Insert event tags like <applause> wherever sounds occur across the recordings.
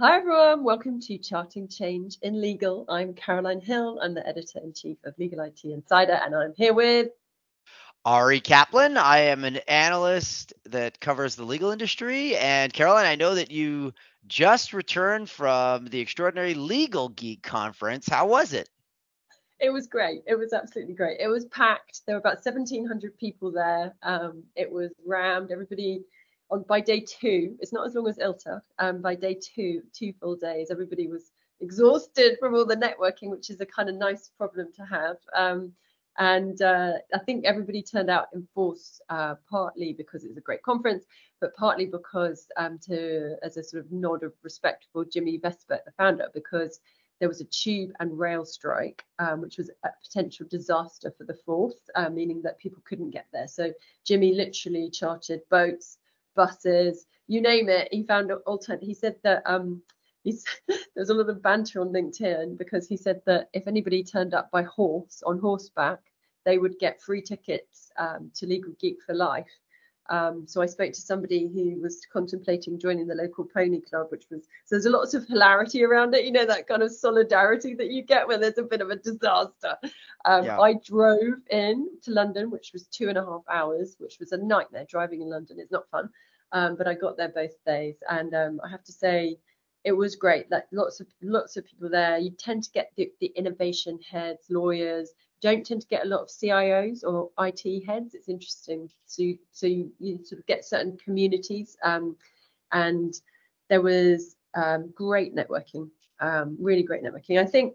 Hi everyone, welcome to Charting Change in Legal. I'm Caroline Hill, I'm the editor in chief of Legal IT Insider, and I'm here with Ari Kaplan. I am an analyst that covers the legal industry. And Caroline, I know that you just returned from the Extraordinary Legal Geek Conference. How was it? It was great. It was absolutely great. It was packed. There were about 1,700 people there. Um, it was rammed. Everybody on by day two, it's not as long as ILTA. Um, by day two, two full days, everybody was exhausted from all the networking, which is a kind of nice problem to have. Um, and uh, I think everybody turned out in force, uh, partly because it was a great conference, but partly because, um, to as a sort of nod of respect for Jimmy Vestbirk, the founder, because there was a tube and rail strike, um, which was a potential disaster for the fourth, uh, meaning that people couldn't get there. So Jimmy literally chartered boats, buses, you name it. He found alternate. He said that um, he's <laughs> there's a lot of banter on LinkedIn because he said that if anybody turned up by horse on horseback, they would get free tickets um, to Legal Geek for life. Um, so I spoke to somebody who was contemplating joining the local pony club, which was so there's a lots of hilarity around it. You know that kind of solidarity that you get when there's a bit of a disaster. Um, yeah. I drove in to London, which was two and a half hours, which was a nightmare. Driving in London is not fun, um, but I got there both days, and um, I have to say it was great. Like lots of lots of people there. You tend to get the, the innovation heads, lawyers, don't tend to get a lot of CIOs or IT heads. It's interesting. So, so you, you sort of get certain communities. Um, and there was um, great networking, um, really great networking. I think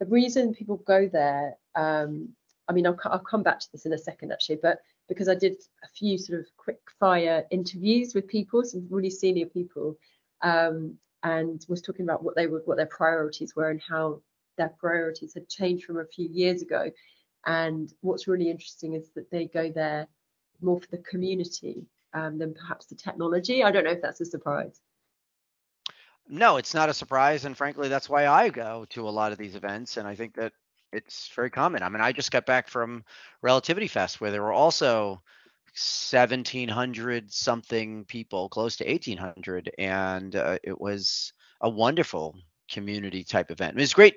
the reason people go there, um, I mean, I'll, I'll come back to this in a second actually, but because I did a few sort of quick fire interviews with people, some really senior people, um, and was talking about what they were, what their priorities were, and how their priorities had changed from a few years ago. And what's really interesting is that they go there more for the community um, than perhaps the technology. I don't know if that's a surprise. No, it's not a surprise. And frankly, that's why I go to a lot of these events. And I think that it's very common. I mean, I just got back from Relativity Fest where there were also 1700 something people, close to 1800. And uh, it was a wonderful community type event. It was great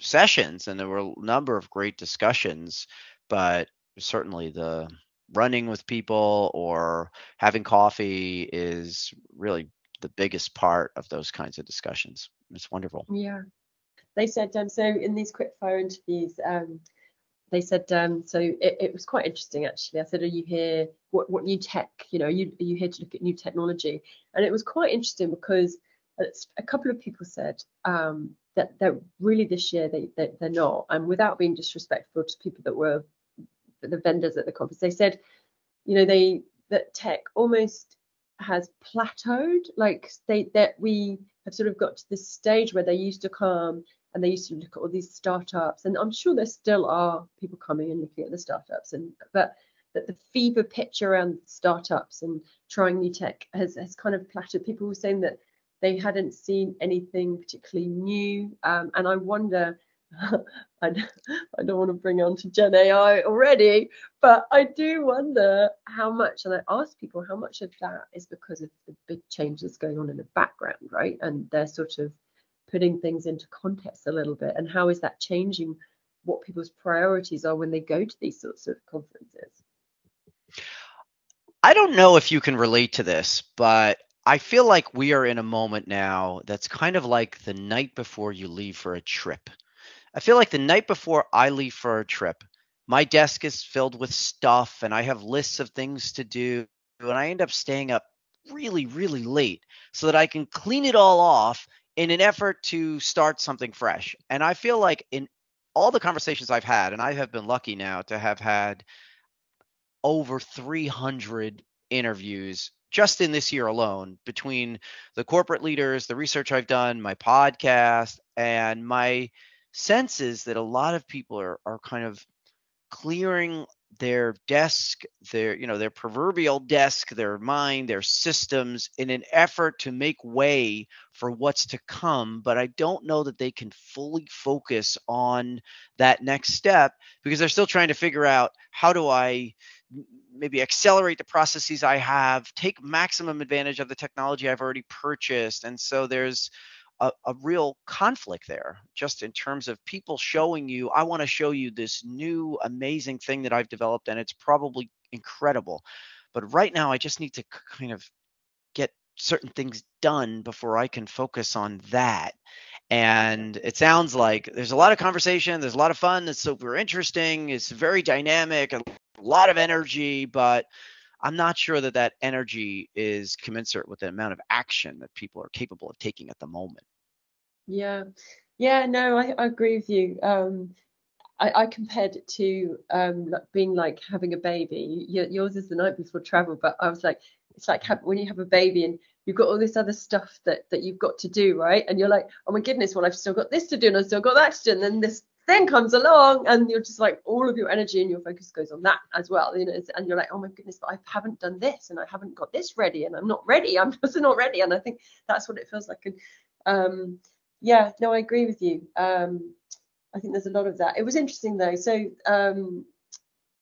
sessions and there were a number of great discussions but certainly the running with people or having coffee is really the biggest part of those kinds of discussions it's wonderful yeah they said um, so in these quick fire interviews um, they said um, so it, it, was quite interesting actually i said are you here what, what new tech you know are you, are you here to look at new technology and it was quite interesting because a couple of people said um, that that really this year they, they they're not. And without being disrespectful to people that were the vendors at the conference, they said, you know, they that tech almost has plateaued. Like they that we have sort of got to this stage where they used to come and they used to look at all these startups, and I'm sure there still are people coming and looking at the startups, and but that the fever pitch around startups and trying new tech has, has kind of plateaued. People were saying that they hadn't seen anything particularly new. Um, and I wonder, <laughs> I, I don't want to bring on to Gen AI already, but I do wonder how much, and I ask people how much of that is because of the big changes going on in the background, right? And they're sort of putting things into context a little bit. And how is that changing what people's priorities are when they go to these sorts of conferences? I don't know if you can relate to this, but I feel like we are in a moment now that's kind of like the night before you leave for a trip. I feel like the night before I leave for a trip, my desk is filled with stuff and I have lists of things to do. And I end up staying up really, really late so that I can clean it all off in an effort to start something fresh. And I feel like in all the conversations I've had, and I have been lucky now to have had over 300 interviews just in this year alone between the corporate leaders, the research I've done, my podcast, and my sense is that a lot of people are are kind of clearing their desk, their you know their proverbial desk, their mind, their systems in an effort to make way for what's to come. But I don't know that they can fully focus on that next step because they're still trying to figure out how do I maybe accelerate the processes I have, take maximum advantage of the technology I've already purchased. And so there's a, a real conflict there, just in terms of people mm. showing you, I want to show you this new amazing thing that I've developed, and it's probably incredible. But right now, I just need to kind of get certain things done before I can focus on that. And it sounds like there's a lot of conversation, there's a lot of fun, it's super interesting, it's very dynamic, a lot of energy, but I'm not sure that that energy is commensurate with the amount of action that people are capable of taking at the moment. Yeah, yeah, no, I, I agree with you. Um, I, I compared it to um, being like having a baby. yours is the night before travel, but I was like, it's like when you have a baby and you've got all this other stuff that that you've got to do, right? And you're like, oh my goodness, well I've still got this to do and I've still got that to do, and then this thing comes along and you're just like all of your energy and your focus goes on that as well you know and you're like oh my goodness but i haven't done this and i haven't got this ready and i'm not ready. I'm <laughs> just not ready. And i think that's what it feels like. And um yeah no i agree with you. Um i think there's a lot of that. It was interesting though. So um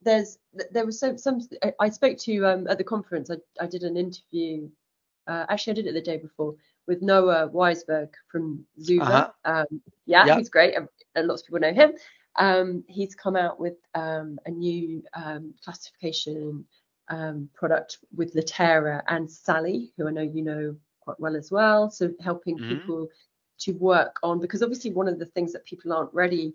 there's there was some some i spoke to um at the conference. I, I did an interview uh, actually i did it the day before with Noah Waisberg from Zuva. Uh-huh. Um, yeah, yep. he's great. Lots of people know him. Um, he's come out with um, a new um, classification um, product with Litera and Sally, who I know you know quite well as well. So helping mm-hmm. people to work on because obviously one of the things that people aren't ready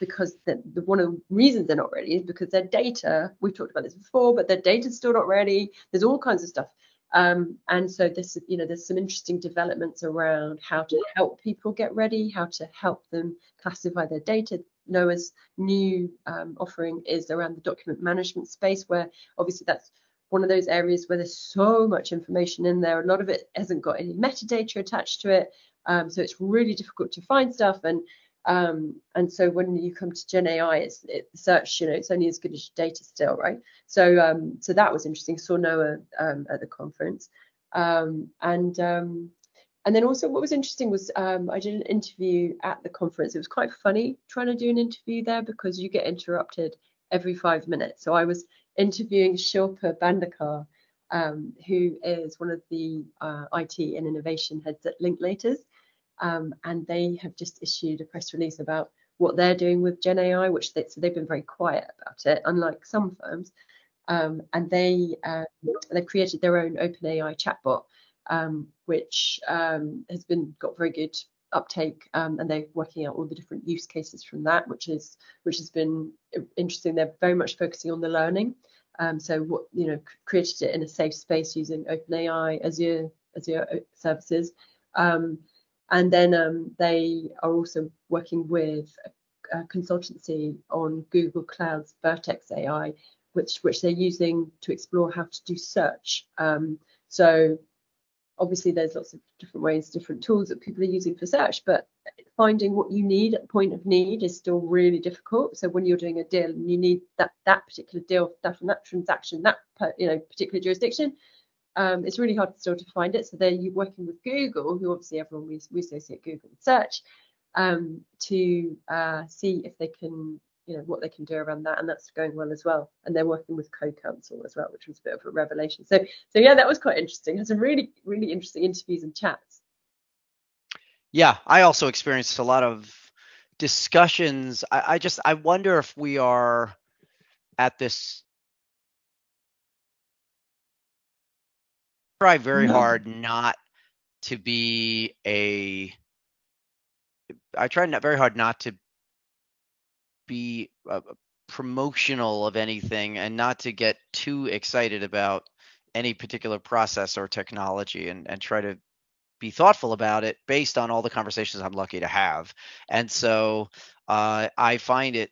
because the, the, one of the reasons they're not ready is because their data we've talked about this before but their data's still not ready there's all kinds of stuff um, and so this, you know, there's some interesting developments around how to help people get ready, how to help them classify their data. Noah's new um, offering is around the document management space, where obviously that's one of those areas where there's so much information in there. A lot of it hasn't got any metadata attached to it, um, so it's really difficult to find stuff. And um, and so when you come to Gen AI, it's it, search, you know, it's only as good as your data still, right? So um, so that was interesting. Saw Noah um, at the conference, um, and um, and then also what was interesting was um, I did an interview at the conference. It was quite funny trying to do an interview there because you get interrupted every five minutes. So I was interviewing Shilpa Bhandarkar, who is one of the uh, IT and innovation heads at Linklaters. Um, and they have just issued a press release about what they're doing with Gen AI, which they, so they've been very quiet about it, unlike some firms. Um, and they um, they've created their own OpenAI chatbot, um, which um, has been got very good uptake, um, and they're working out all the different use cases from that, which is which has been interesting. They're very much focusing on the learning. so what you know created it in a safe space using OpenAI Azure Azure uh, services. Um, and then um, they are also working with a, a, consultancy on Google Cloud's Vertex AI, which which they're using to explore how to do search. Um, so obviously there's lots of different ways, different tools that people are using for search, but finding what you need at point of need is still really difficult. So when you're doing a deal and you need that that particular deal, that from that transaction, that you know particular jurisdiction, um, it's really hard still to find it. So they're working with Google, who obviously everyone we, we associate Google with search, um, to uh, see if they can, you know, what they can do around that, and that's going well as well. And they're working with CoCounsel as well, which was a bit of a revelation. So, so yeah, that was quite interesting. Had some really, really interesting interviews and chats. Yeah, I also experienced a lot of discussions. I, I just I wonder if we are at this try very no. hard not to be a I try not very hard not to be a promotional of anything and not to get too excited about any particular process or technology and, and try to be thoughtful about it based on all the conversations I'm lucky to have. And so uh, I find it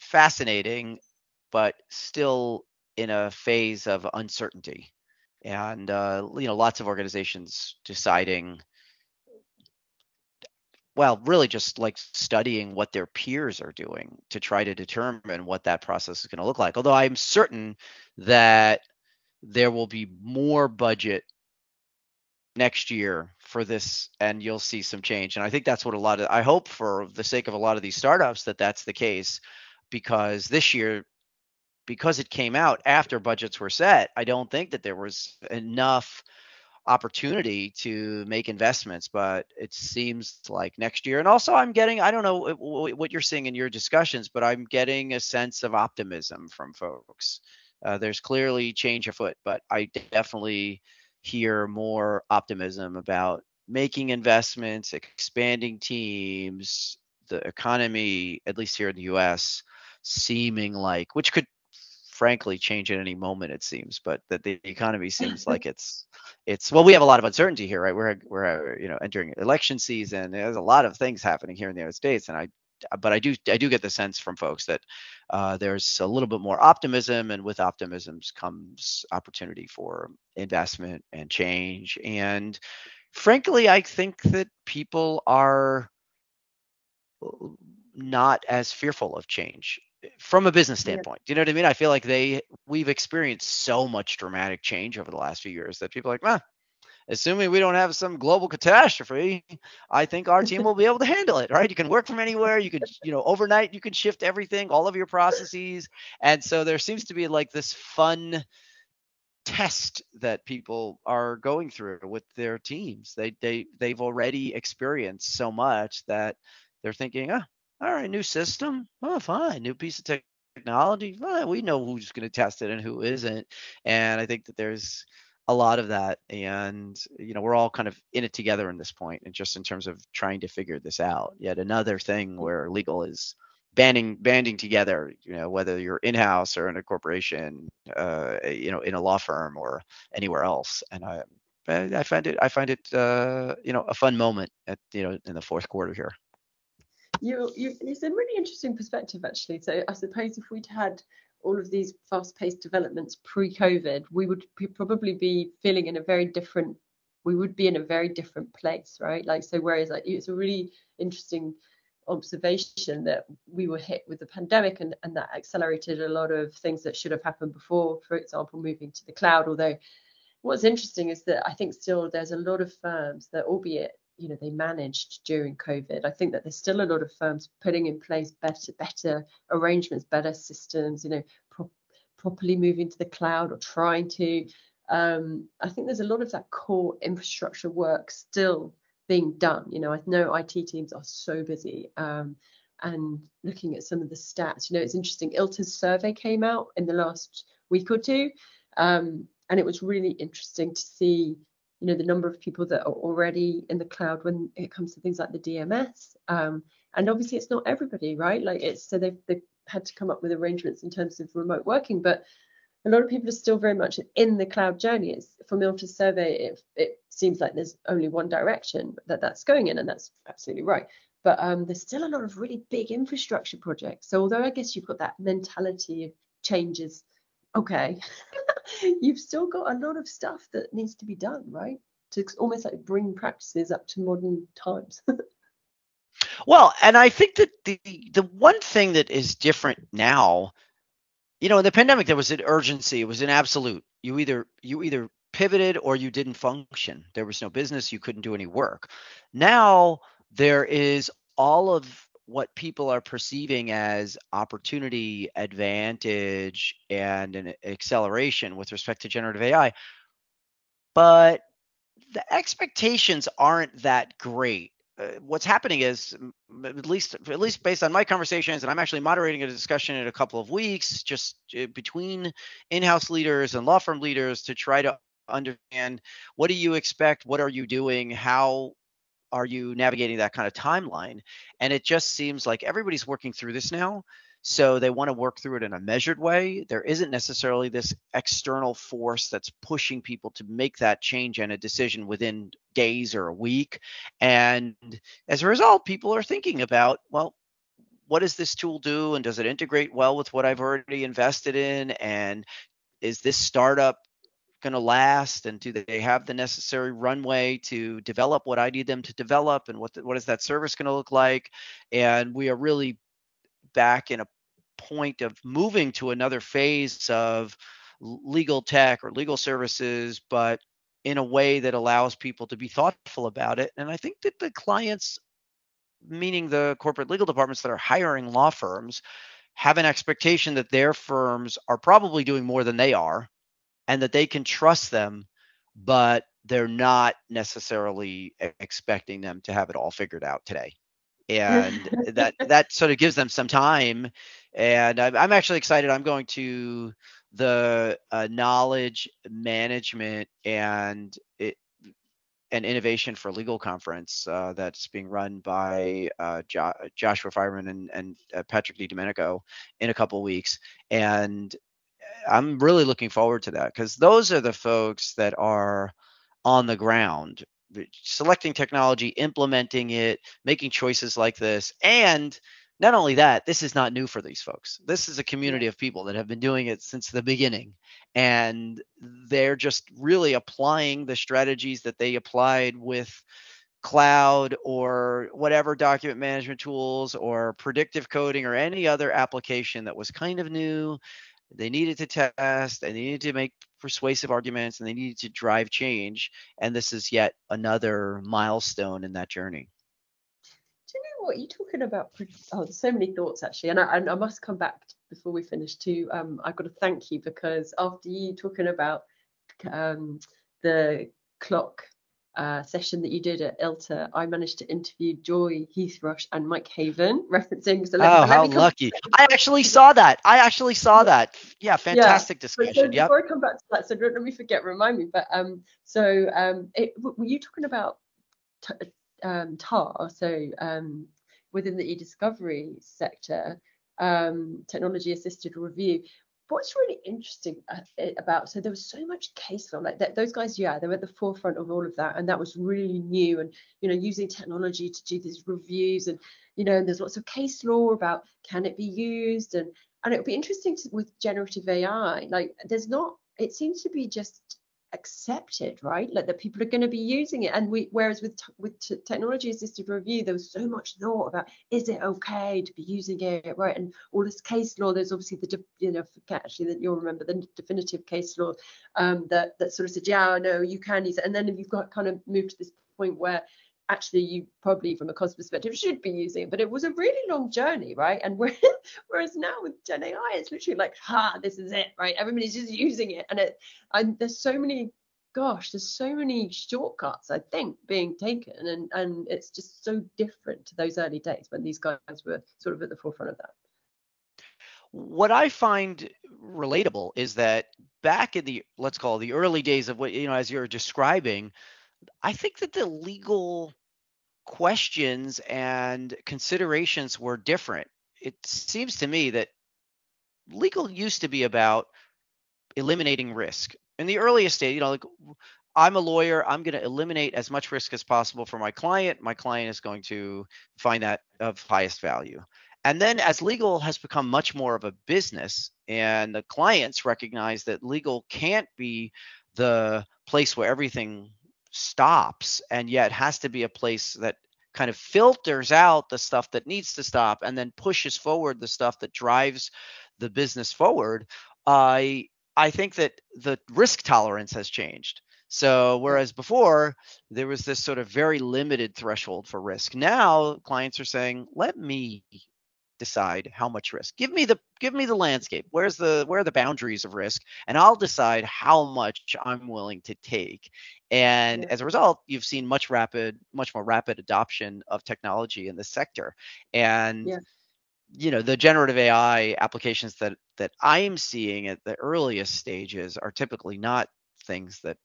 fascinating, but still in a phase of uncertainty and uh, you know lots of organizations deciding well really just like studying what their peers are doing to try to determine what that process is going to look like. Although i'm certain that there will be more budget next year for this and you'll see some change. And i think that's what a lot of i hope for the sake of a lot of these startups that that's the case because this year because it came out after budgets were set, I don't think that there was enough opportunity to make investments, but it seems like next year. And also, I'm getting, I don't know what you're seeing in your discussions, but I'm getting a sense of optimism from folks. Uh, there's clearly change afoot, but I definitely hear more optimism about making investments, expanding teams, the economy, at least here in the US, seeming like, which could frankly change at any moment it seems but that the economy <laughs> seems like it's it's well we have a lot of uncertainty here right? We're we're you know entering election season there's a lot of things happening here in the united states and i but i do i do get the sense from folks that uh, there's a little bit more optimism and with optimism comes opportunity for investment and change and frankly i think that people are not as fearful of change from a business standpoint. Yeah. Do you know what I mean? I feel like they we've experienced so much dramatic change over the last few years that people are like, ah, assuming we don't have some global catastrophe, I think our team will be able to handle it, right? You can work from anywhere, you could, you know, overnight you can shift everything, all of your processes. And so there seems to be like this fun test that people are going through with their teams. They they they've already experienced so much that they're thinking, ah, all right, new system. Oh, fine. New piece of technology. Well, we know who's going to test it and who isn't. And I think that there's a lot of that. And, you know, we're all kind of in it together in this point, and just in terms of trying to figure this out. Yet another thing where legal is banding banding together you know whether you're in-house or in a corporation uh, you know in a law firm or anywhere else and i i find it i find it uh, you know a fun moment at you know in the fourth quarter here you, you, it's a really interesting perspective, actually. So I suppose if we'd had all of these fast-paced developments pre-COVID, we would probably be feeling in a very different. We would be in a very different place, right? Like so. Whereas like it's a really interesting observation that we were hit with the pandemic and, and that accelerated a lot of things that should have happened before, for example, moving to the cloud. Although what's interesting is that I think still there's a lot of firms that, albeit you know they managed during COVID. I think that there's still a lot of firms putting in place better better arrangements, better systems, you know, pro- properly moving to the cloud or trying to. Um, I think there's a lot of that core infrastructure work still being done. You know, I know IT teams are so busy. Um, and looking at some of the stats, you know, it's interesting. ILTA's survey came out in the last week or two, um, and it was really interesting to see you know the number of people that are already in the cloud when it comes to things like the DMS. Um, and obviously it's not everybody, right? Like it's so they've, they've had to come up with arrangements in terms of remote working, but a lot of people are still very much in the cloud journey. It's from ILTA's survey, it, it seems like there's only one direction that that's going in, and that's absolutely right. But um, there's still a lot of really big infrastructure projects. So although I guess you've got that mentality of changes, okay, <laughs> you've still got a lot of stuff that needs to be done, right? To almost like bring practices up to modern times. <laughs> well, and I think that the the one thing that is different now, you know, in the pandemic there was an urgency, it was an absolute. You either you either pivoted or you didn't function. There was no business, you couldn't do any work. Now there is all of what people are perceiving as opportunity, advantage, and an acceleration with respect to generative AI. But the expectations aren't that great. Uh, what's happening is, at least at least based on my conversations, and I'm actually moderating a discussion in a couple of weeks, just uh, between in-house leaders and law firm leaders to try to understand what do you expect, what are you doing, how are you navigating that kind of timeline? And it just seems like everybody's working through this now. So they want to work through it in a measured way. There isn't necessarily this external force that's pushing people to make that change and a decision within days or a week. And as a result, people are thinking about, well, what does this tool do? And does it integrate well with what I've already invested in? And is this startup going to last and do they have the necessary runway to develop what i need them to develop and what the, what is that service going to look like? And we are really back in a point of moving to another phase of legal tech or legal services but in a way that allows people to be thoughtful about it. And i think that the clients meaning the corporate legal departments that are hiring law firms have an expectation that their firms are probably doing more than they are and that they can trust them, but they're not necessarily expecting them to have it all figured out today. And <laughs> that that sort of gives them some time. And I'm, I'm actually excited. I'm going to the uh, knowledge management and it, an innovation for legal conference uh, that's being run by uh, jo- Joshua Fireman and, and uh, Patrick Domenico in a couple weeks. And I'm really looking forward to that because those are the folks that are on the ground, selecting technology, implementing it, making choices like this. And not only that, this is not new for these folks. This is a community of people that have been doing it since the beginning. And they're just really applying the strategies that they applied with cloud or whatever document management tools or predictive coding or any other application that was kind of new they needed to test, and they needed to make persuasive arguments, and they needed to drive change. And this is yet another milestone in that journey. Do you know what you're talking about? Oh, so many thoughts actually, and I, I must come back before we finish to. Um, I've got to thank you because after you talking about um, the CLOC uh, session that you did at ILTA, I managed to interview Joy Heath Rush and Mike Haven, <laughs> referencing. So let, oh, how lucky! I actually saw that. I actually saw that. Yeah, fantastic yeah. discussion. So, yep. Before I come back to that, so don't let me forget. Remind me. But um, so um, it, were you talking about t- um, TAR? So um, within the e-discovery sector, um, technology assisted review what's really interesting uh, about so there was so much case law like that, those guys yeah they were at the forefront of all of that and that was really new and you know using technology to do these reviews and you know and there's lots of case law about can it be used and and it would be interesting to, with generative ai like there's not it seems to be just accepted, right? Like that people are going to be using it. And we, whereas with with t- technology assisted review, there was so much thought about is it okay to be using it, right? And all this case law. There's obviously the de- you know actually that you'll remember the definitive case law um, that that sort of said yeah no you can use it. And then you've got kind of moved to this point where actually you probably from a cost perspective should be using but it was a really long journey right? And <laughs> whereas now with gen ai it's literally like ha this is it right? Everybody's just using it. And it and there's so many gosh there's so many shortcuts i think being taken. And and it's just so different to those early days when these guys were sort of at the forefront of that. What I find relatable is that back in the let's call it the early days of what you know as you're describing, I think that the legal questions and considerations were different. It seems to me that legal used to be about eliminating risk. In the earliest stage, you know, like I'm a lawyer, I'm going to eliminate as much risk as possible for my client. My client is going to find that of highest value. And then as legal has become much more of a business and the clients recognize that legal can't be the place where everything stops and yet has to be a place that kind of filters out the stuff that needs to stop and then pushes forward the stuff that drives the business forward i i think that the risk tolerance has changed. So whereas before there was this sort of very limited threshold for risk. Now clients are saying let me decide how much risk. Give me the give me the landscape. Where's the where are the boundaries of risk? And I'll decide how much I'm willing to take. And yeah. as a result, you've seen much rapid, much more rapid adoption of technology in the sector. And yeah. you know, the generative AI applications that that I'm seeing at the earliest stages are typically not things that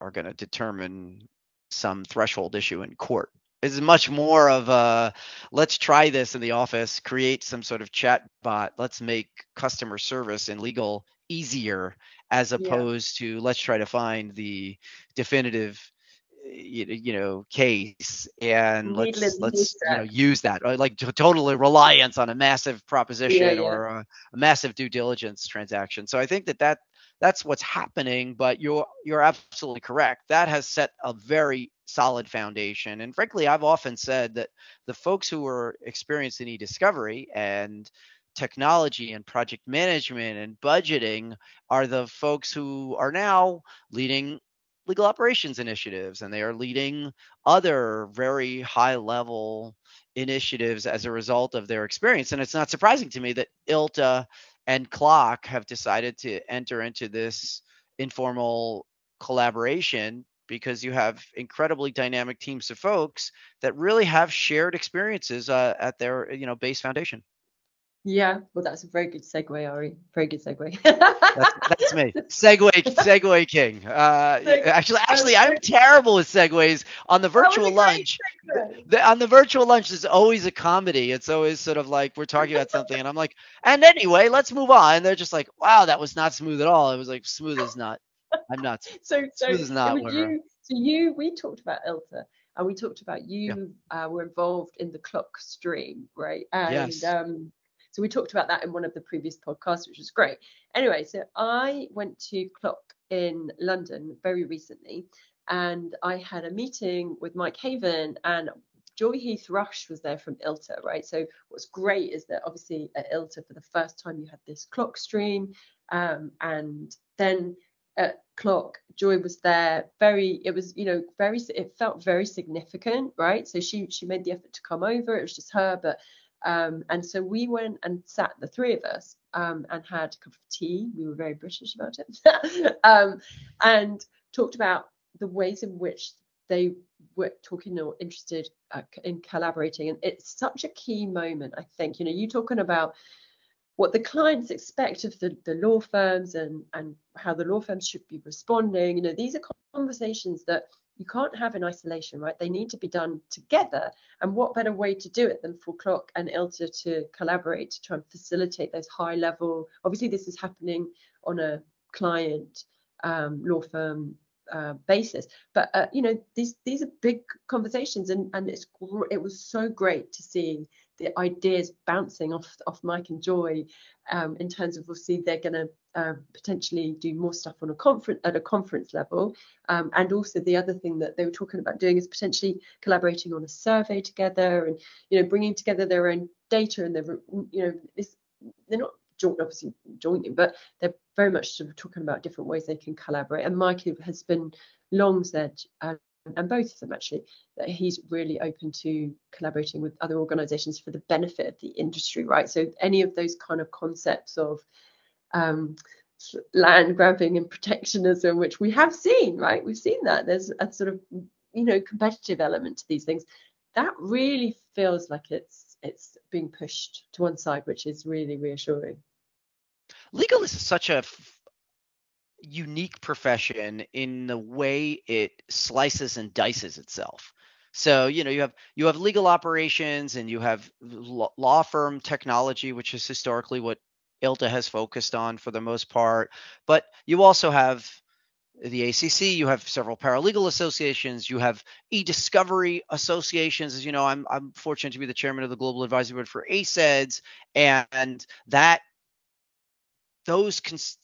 are going to determine some threshold issue in court is much more of a let's try this in the office, create some sort of chat bot, let's make customer service and legal easier as opposed yeah. to let's try to find the definitive you, know case and let's let's you know use that like totally reliance on a massive proposition yeah, yeah. or a, a, massive due diligence transaction so i think that that that's what's happening but you're you're absolutely correct that has set a very solid foundation and frankly i've often said that the folks who are experienced in e-discovery and technology and project management and budgeting are the folks who are now leading legal operations initiatives and they are leading other very high level initiatives as a result of their experience. And it's not surprising to me that ILTA and CLOC have decided to enter into this informal collaboration because you have incredibly dynamic teams of folks that really have shared experiences uh, at their you know base foundation. Yeah, well, that's a very good segue, Ari. Very good segue. that's, that's, me. <laughs> Segue, segue king. Uh, actually, actually, I'm terrible with segues. On the virtual lunch, the, on the virtual lunch, there's always a comedy. It's always sort of like we're talking about something, and I'm like, and anyway, let's move on. And they're just like, wow, that was not smooth at all. It was like smooth as not. I'm not. <laughs> so, so, not. You, so you, we talked about ILTA and we talked about you yeah. uh, were involved in the CLOC stream, right? And yes. um, so we talked about that in one of the previous podcasts, which was great. Anyway, so I went to CLOC in London very recently, and I had a meeting with Mike Haven and Joy Heath Rush was there from ILTA, right? So what's great is that obviously at ILTA for the first time you had this CLOC stream, um, and then at CLOC joy was there very it was you know very it felt very significant right so she she made the effort to come over it was just her but um, and so we went and sat, the three of us, um, and had a cup of tea. We were very British about it, <laughs> um, and talked about the ways in which they were talking or interested uh, in collaborating. And it's such a key moment, I think. You know, you talking about what the clients expect of the, the law firms and and how the law firms should be responding. You know, these are conversations that you can't have in isolation, right? They need to be done together. And what better way to do it than for CLOC and ILTA to collaborate to try and facilitate those high level? Obviously, this is happening on a client um, law firm uh, basis, but uh, you know these these are big conversations, and and it's it was so great to see the ideas bouncing off off Mike and Joy um, in terms of obviously they're going to uh, potentially do more stuff on a conference at a conference level, um, and also the other thing that they were talking about doing is potentially collaborating on a survey together and you know bringing together their own data and they're you know they're not joint obviously jointly, but they're very much sort of talking about different ways they can collaborate. And Mike has been long said. Uh, and both of them actually, that he's really open to collaborating with other organizations for the benefit of the industry, right? So any of those kind of concepts of um, land grabbing and protectionism, which we have seen, right? We've seen that. There's a sort of, you know, competitive element to these things. That really feels like it's it's being pushed to one side, which is really reassuring. Legal is such a unique profession in the way it slices and dices itself. So you know you have you have legal operations and you have law firm technology, which is historically what ILTA has focused on for the most part. But you also have the ACC, you have several paralegal associations, you have e-discovery associations. As you know, I'm I'm fortunate to be the chairman of the global advisory board for ACEDS, and that those cons-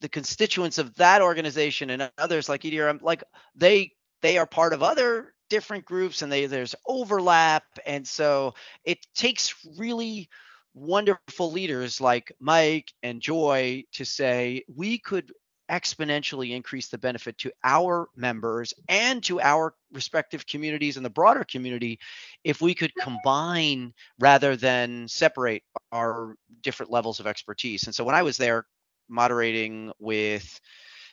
the constituents of that organization and others like EDRM, like they they are part of other different groups and they there's overlap and so it takes really wonderful leaders like Mike and Joy to say we could exponentially increase the benefit to our members and to our respective communities and the broader community if we could combine rather than separate our different levels of expertise. And so when I was there moderating with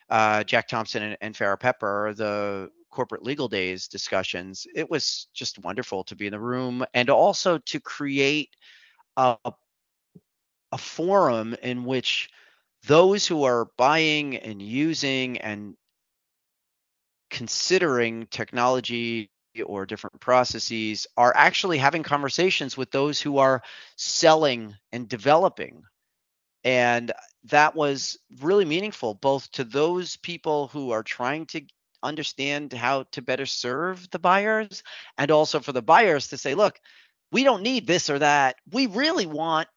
uh, Jack Thompson and, and Farah Pepper, the corporate legal days discussions, it was just wonderful to be in the room and also to create a, a forum in which those who are buying and using and considering technology or different processes are actually having conversations with those who are selling and developing. And that was really meaningful, both to those people who are trying to understand how to better serve the buyers, and also for the buyers to say, look, we don't need this or that. We really want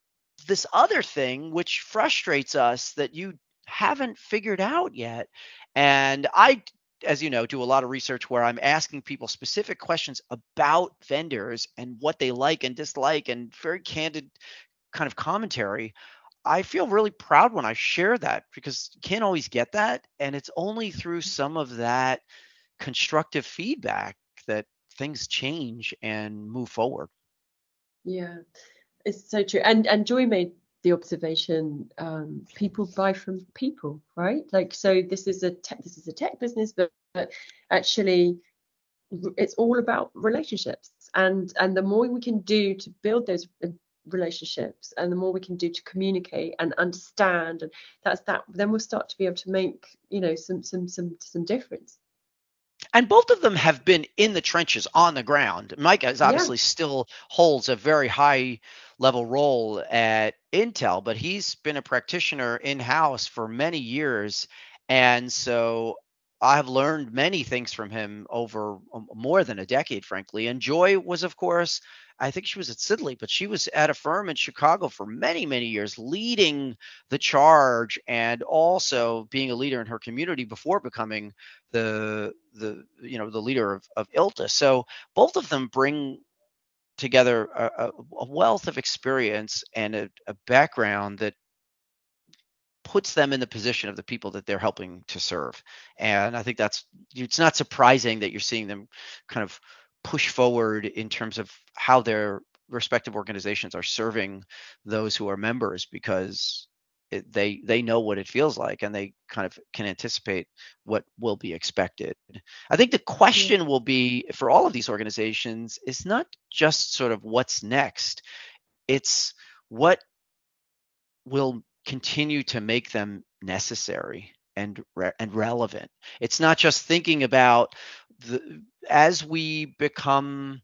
this other thing, which frustrates us that you haven't figured out yet. And I as you know, do a lot of research where I'm asking people specific questions about vendors and what they like and dislike and very candid kind of commentary I feel really proud when I share that because you can't always get that. And it's only through some of that constructive feedback that things change and move forward. Yeah, it's so true. And and Joy made the observation um, people buy from people, right? Like so, this is a tech, this is a tech business, but, but actually, it's all about relationships. And and the more we can do to build those relationships, and the more we can do to communicate and understand, and that's that. Then we'll start to be able to make you know some some some some difference and both of them have been in the trenches on the ground. Mike is obviously yeah. still holds a very high level role at Intel, but he's been a practitioner in house for many years. And so I've learned many things from him over um, more than a decade, frankly. And Joy was, of course, I think she was at Sidley, but she was at a firm in Chicago for many, many years, leading the charge and also being a leader in her community before becoming the the you know the leader of, of ILTA. So both of them bring together a, a wealth of experience and a, a background that puts them in the position of the people that they're helping to serve. And I think that's it's not surprising that you're seeing them kind of push forward in terms of how their respective organizations are serving those who are members because it, they they know what it feels like and they kind of can anticipate what will be expected. I think the mm-hmm. question yeah. will be for all of these organizations is not just sort of what's next. It's what will continue to make them necessary and re- and relevant. It's not just thinking about the as we become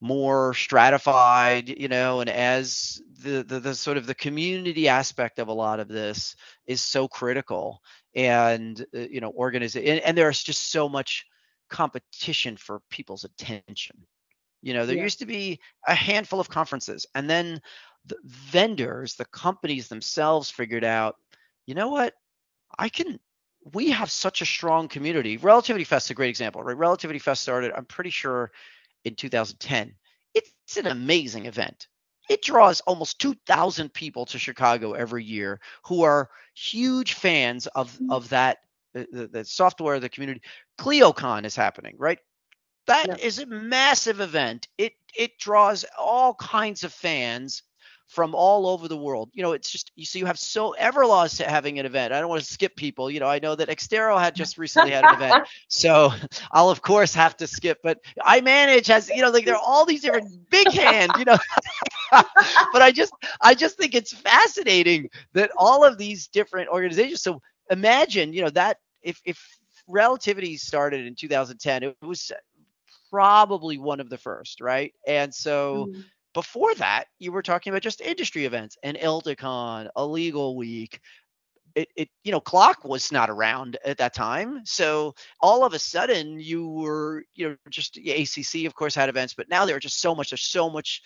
more stratified, you know, and as the, the, the sort of the community aspect of a lot of this is so critical, and uh, you know, organization, and, and, there's just so much competition for people's attention. You know, there yeah. used to be a handful of conferences, and then the vendors, the companies themselves figured out, you know what, I can. We have such a strong community. Relativity Fest is a great example, right? Relativity Fest started, I'm pretty sure, in 2010. It's an amazing event. It draws almost 2,000 people to Chicago every year who are huge fans of mm-hmm. of that the, the software, the community. ClioCon is happening, right? That yeah. is a massive event. It it draws all kinds of fans from all over the world. You know, it's just you see you have so Everlaw's to having an event. I don't want to skip people. You know, I know that Exterro had <laughs> just recently had an event, so <laughs> I'll of course have to skip. But iManage has, you know, like there are all these different big hand, you know. <laughs> but I just I just think it's fascinating that all of these different organizations. So imagine, you know, that if if relativity started in 2010, it was probably one of the first, right? And so. Mm before that, you were talking about just industry events, an ILTACon, a legal week. It, it, you know, CLOC was not around at that time. So all of a sudden you were, you know, just ACC, of course, had events, but now there are just so much, there's so much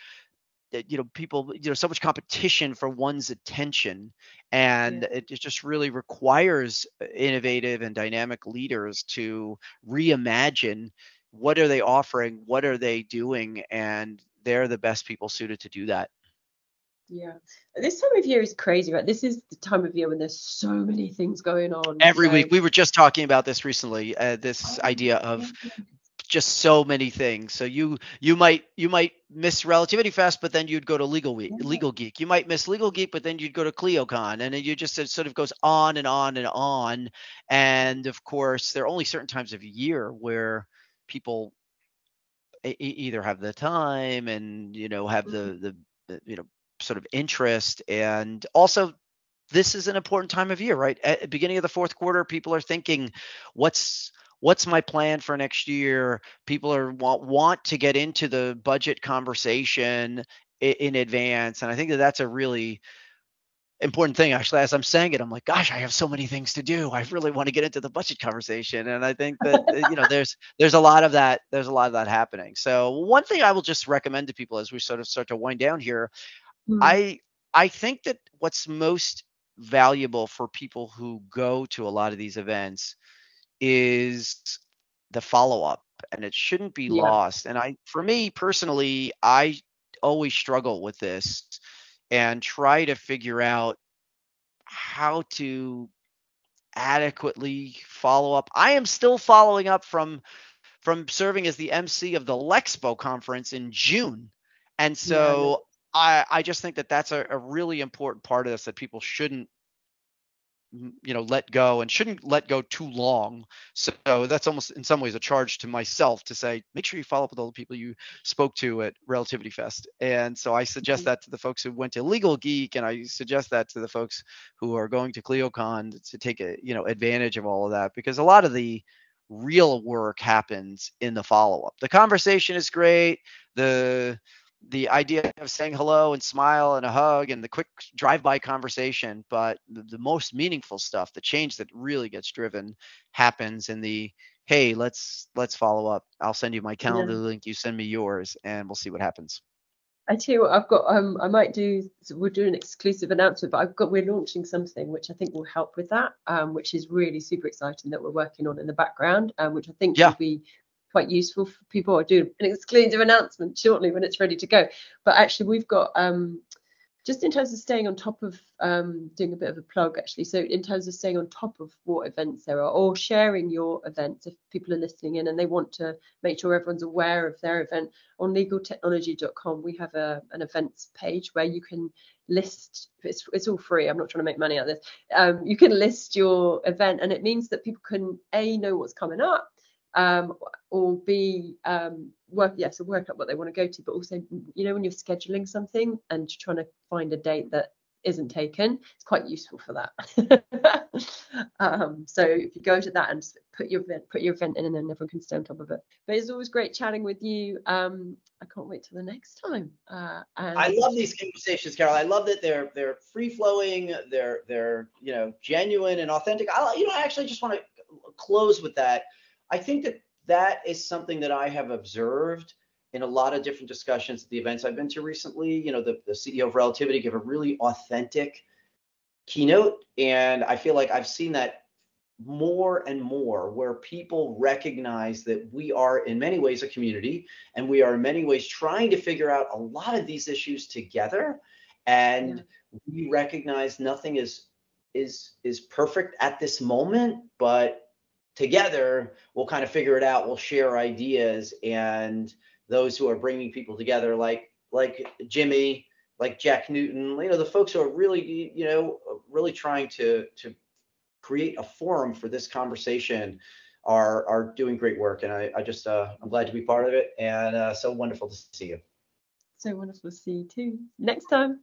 that, you know, people, you know, so much competition for one's attention. And yeah. it, it just really requires uh, innovative and dynamic leaders to reimagine what are they offering what are they doing and they're the best people suited to do that. Yeah, this time of year is crazy, right? This is the time of year when there's so many things going on. Every week, we were just talking about this recently. Uh, this oh, idea of just so many things. So you you might you might miss Relativity Fest, but then you'd go to Legal Week, Legal Geek. You might miss Legal Geek, but then you'd go to ClioCon, and then you just it sort of goes on and on and on. And of course, there are only certain times of year where people either have the time and you know have the, mm-hmm. the the you know sort of interest. And also this is an important time of year right? At the beginning of the fourth quarter people are thinking what's what's my plan for next year? People are want, want to get into the budget conversation in, in advance. And i think that that's a really important thing actually as i'm saying it i'm like gosh i have so many things to do i really want to get into the budget conversation and i think that uh, you know <laughs> there's there's a lot of that there's a lot of that happening so one thing i will just recommend to people as we sort of start to wind down here mm-hmm. i i think that what's most valuable for people who go to a lot of these events is the follow up and it shouldn't be yeah. lost and i for me personally i always struggle with this and try to figure out how to adequately follow up. I am still following up from from serving as the MC of the Lexpo conference in June. And so I I just think that that's a, a really important part of this that people shouldn't you know let go and shouldn't let go too long. So that's almost in some ways a charge to myself to say make sure you follow up with all the people you spoke to at relativity fest. And so i suggest mm-hmm. that to the folks who went to legal geek and i suggest that to the folks who are going to ClioCon to take a you know advantage of all of that because a lot of the real work happens in the follow up the conversation is great. The the idea of saying hello and smile and a hug and the quick drive-by conversation but the, the, most meaningful stuff the change that really gets driven happens in the hey let's let's follow up i'll send you my calendar yeah. link you send me yours and we'll see what happens I tell you what, I've got. Um, I might do. We'll do an exclusive announcement, but I've got. We're launching something which I think will help with that. Um, which is really super exciting that we're working on in the background, um, which I think yeah. will be quite useful for people. I'll do an exclusive announcement shortly when it's ready to go. But actually, we've got um, just in terms of staying on top of um, doing a bit of a plug actually. So in terms of staying on top of what events there are, or sharing your events if people are listening in and they want to make sure everyone's aware of their event on legaltechnology.com, we have a, an events page where you can list. It's, it's all free. I'm not trying to make money out of this. Um, you can list your event, and it means that people can a know what's coming up um, or be um, work yeah so work out what they want to go to but also you know when you're scheduling something and trying to find a date that isn't taken it's quite useful for that. <laughs> Um, so if you go to that and put your event put your event in and then everyone can stay on top of it. But it's always great chatting with you. Um, i can't wait till the next time. Uh, and... i love these conversations carol. I love that they're they're free flowing they're they're you know genuine and authentic. I you know i actually just want to close with that I think that that is something that I have observed in a lot of different discussions at the events I've been to recently. You know, the, the CEO of Relativity gave a really authentic keynote. And I feel like I've seen that more and more where people recognize that we are in many ways a community and we are in many ways trying to figure out a lot of these issues together and yeah. we recognize nothing is is is perfect at this moment but together we'll kind of figure it out. We'll share ideas and those who are bringing people together like like jimmy like jack newton you know the folks who are really you know really trying to to create a forum for this conversation are are doing great work and i, I just uh, i'm glad to be part of it and uh, so wonderful to see you. So wonderful to see you too. Next time